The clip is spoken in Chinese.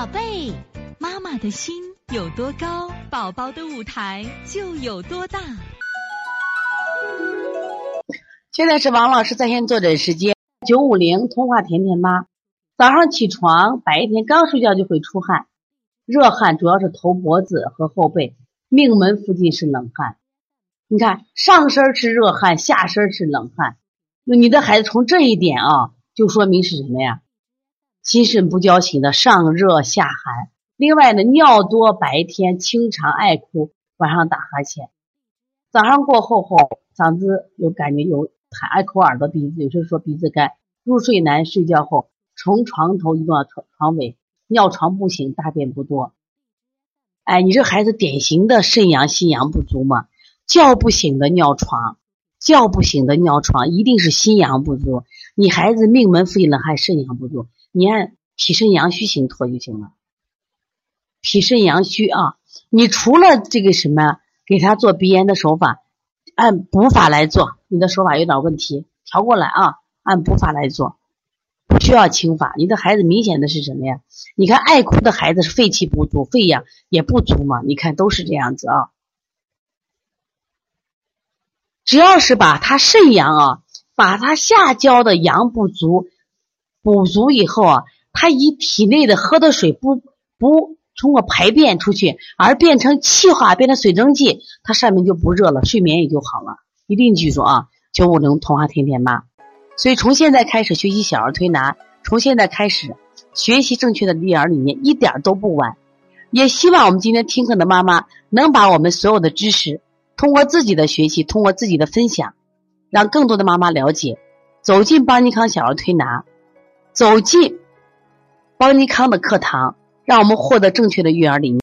宝贝，妈妈的心有多高，宝宝的舞台就有多大。现在是王老师在线坐诊时间，九五零通话甜甜妈。早上起床，白天刚睡觉就会出汗，热汗主要是头脖子和后背，命门附近是冷汗。你看上身是热汗，下身是冷汗。那你的孩子从这一点啊，就说明是什么呀？心肾不交型的上热下寒。另外呢，尿多，白天清肠爱哭，晚上打哈欠，早上过后后嗓子有感觉有痰，爱抠耳朵鼻子，有时候说鼻子干，入睡难，睡觉后从床头移动到床床尾，尿床不醒，大便不多。哎，你这孩子典型的肾阳心阳不足嘛，叫不醒的尿床，叫不醒的尿床，一定是心阳不足。你孩子命门附近冷还，肾阳不足。你按脾肾阳虚型托就行了。脾肾阳虚啊，你除了这个什么，给他做鼻炎的手法，按补法来做。你的手法有点问题，调过来啊，按补法来做，不需要清法。你的孩子明显的是什么呀？你看爱哭的孩子是肺气不足，肺阳也不足嘛。你看都是这样子啊。只要是把他肾阳啊，把他下焦的阳不足。补足以后啊，它以体内的喝的水不不通过排便出去，而变成气化，变成水蒸气，它上面就不热了，睡眠也就好了。一定记住啊，九五零童话甜甜妈。所以从现在开始学习小儿推拿，从现在开始学习正确的育儿理念，一点都不晚。也希望我们今天听课的妈妈能把我们所有的知识，通过自己的学习，通过自己的分享，让更多的妈妈了解，走进邦尼康小儿推拿。走进邦尼康的课堂，让我们获得正确的育儿理念。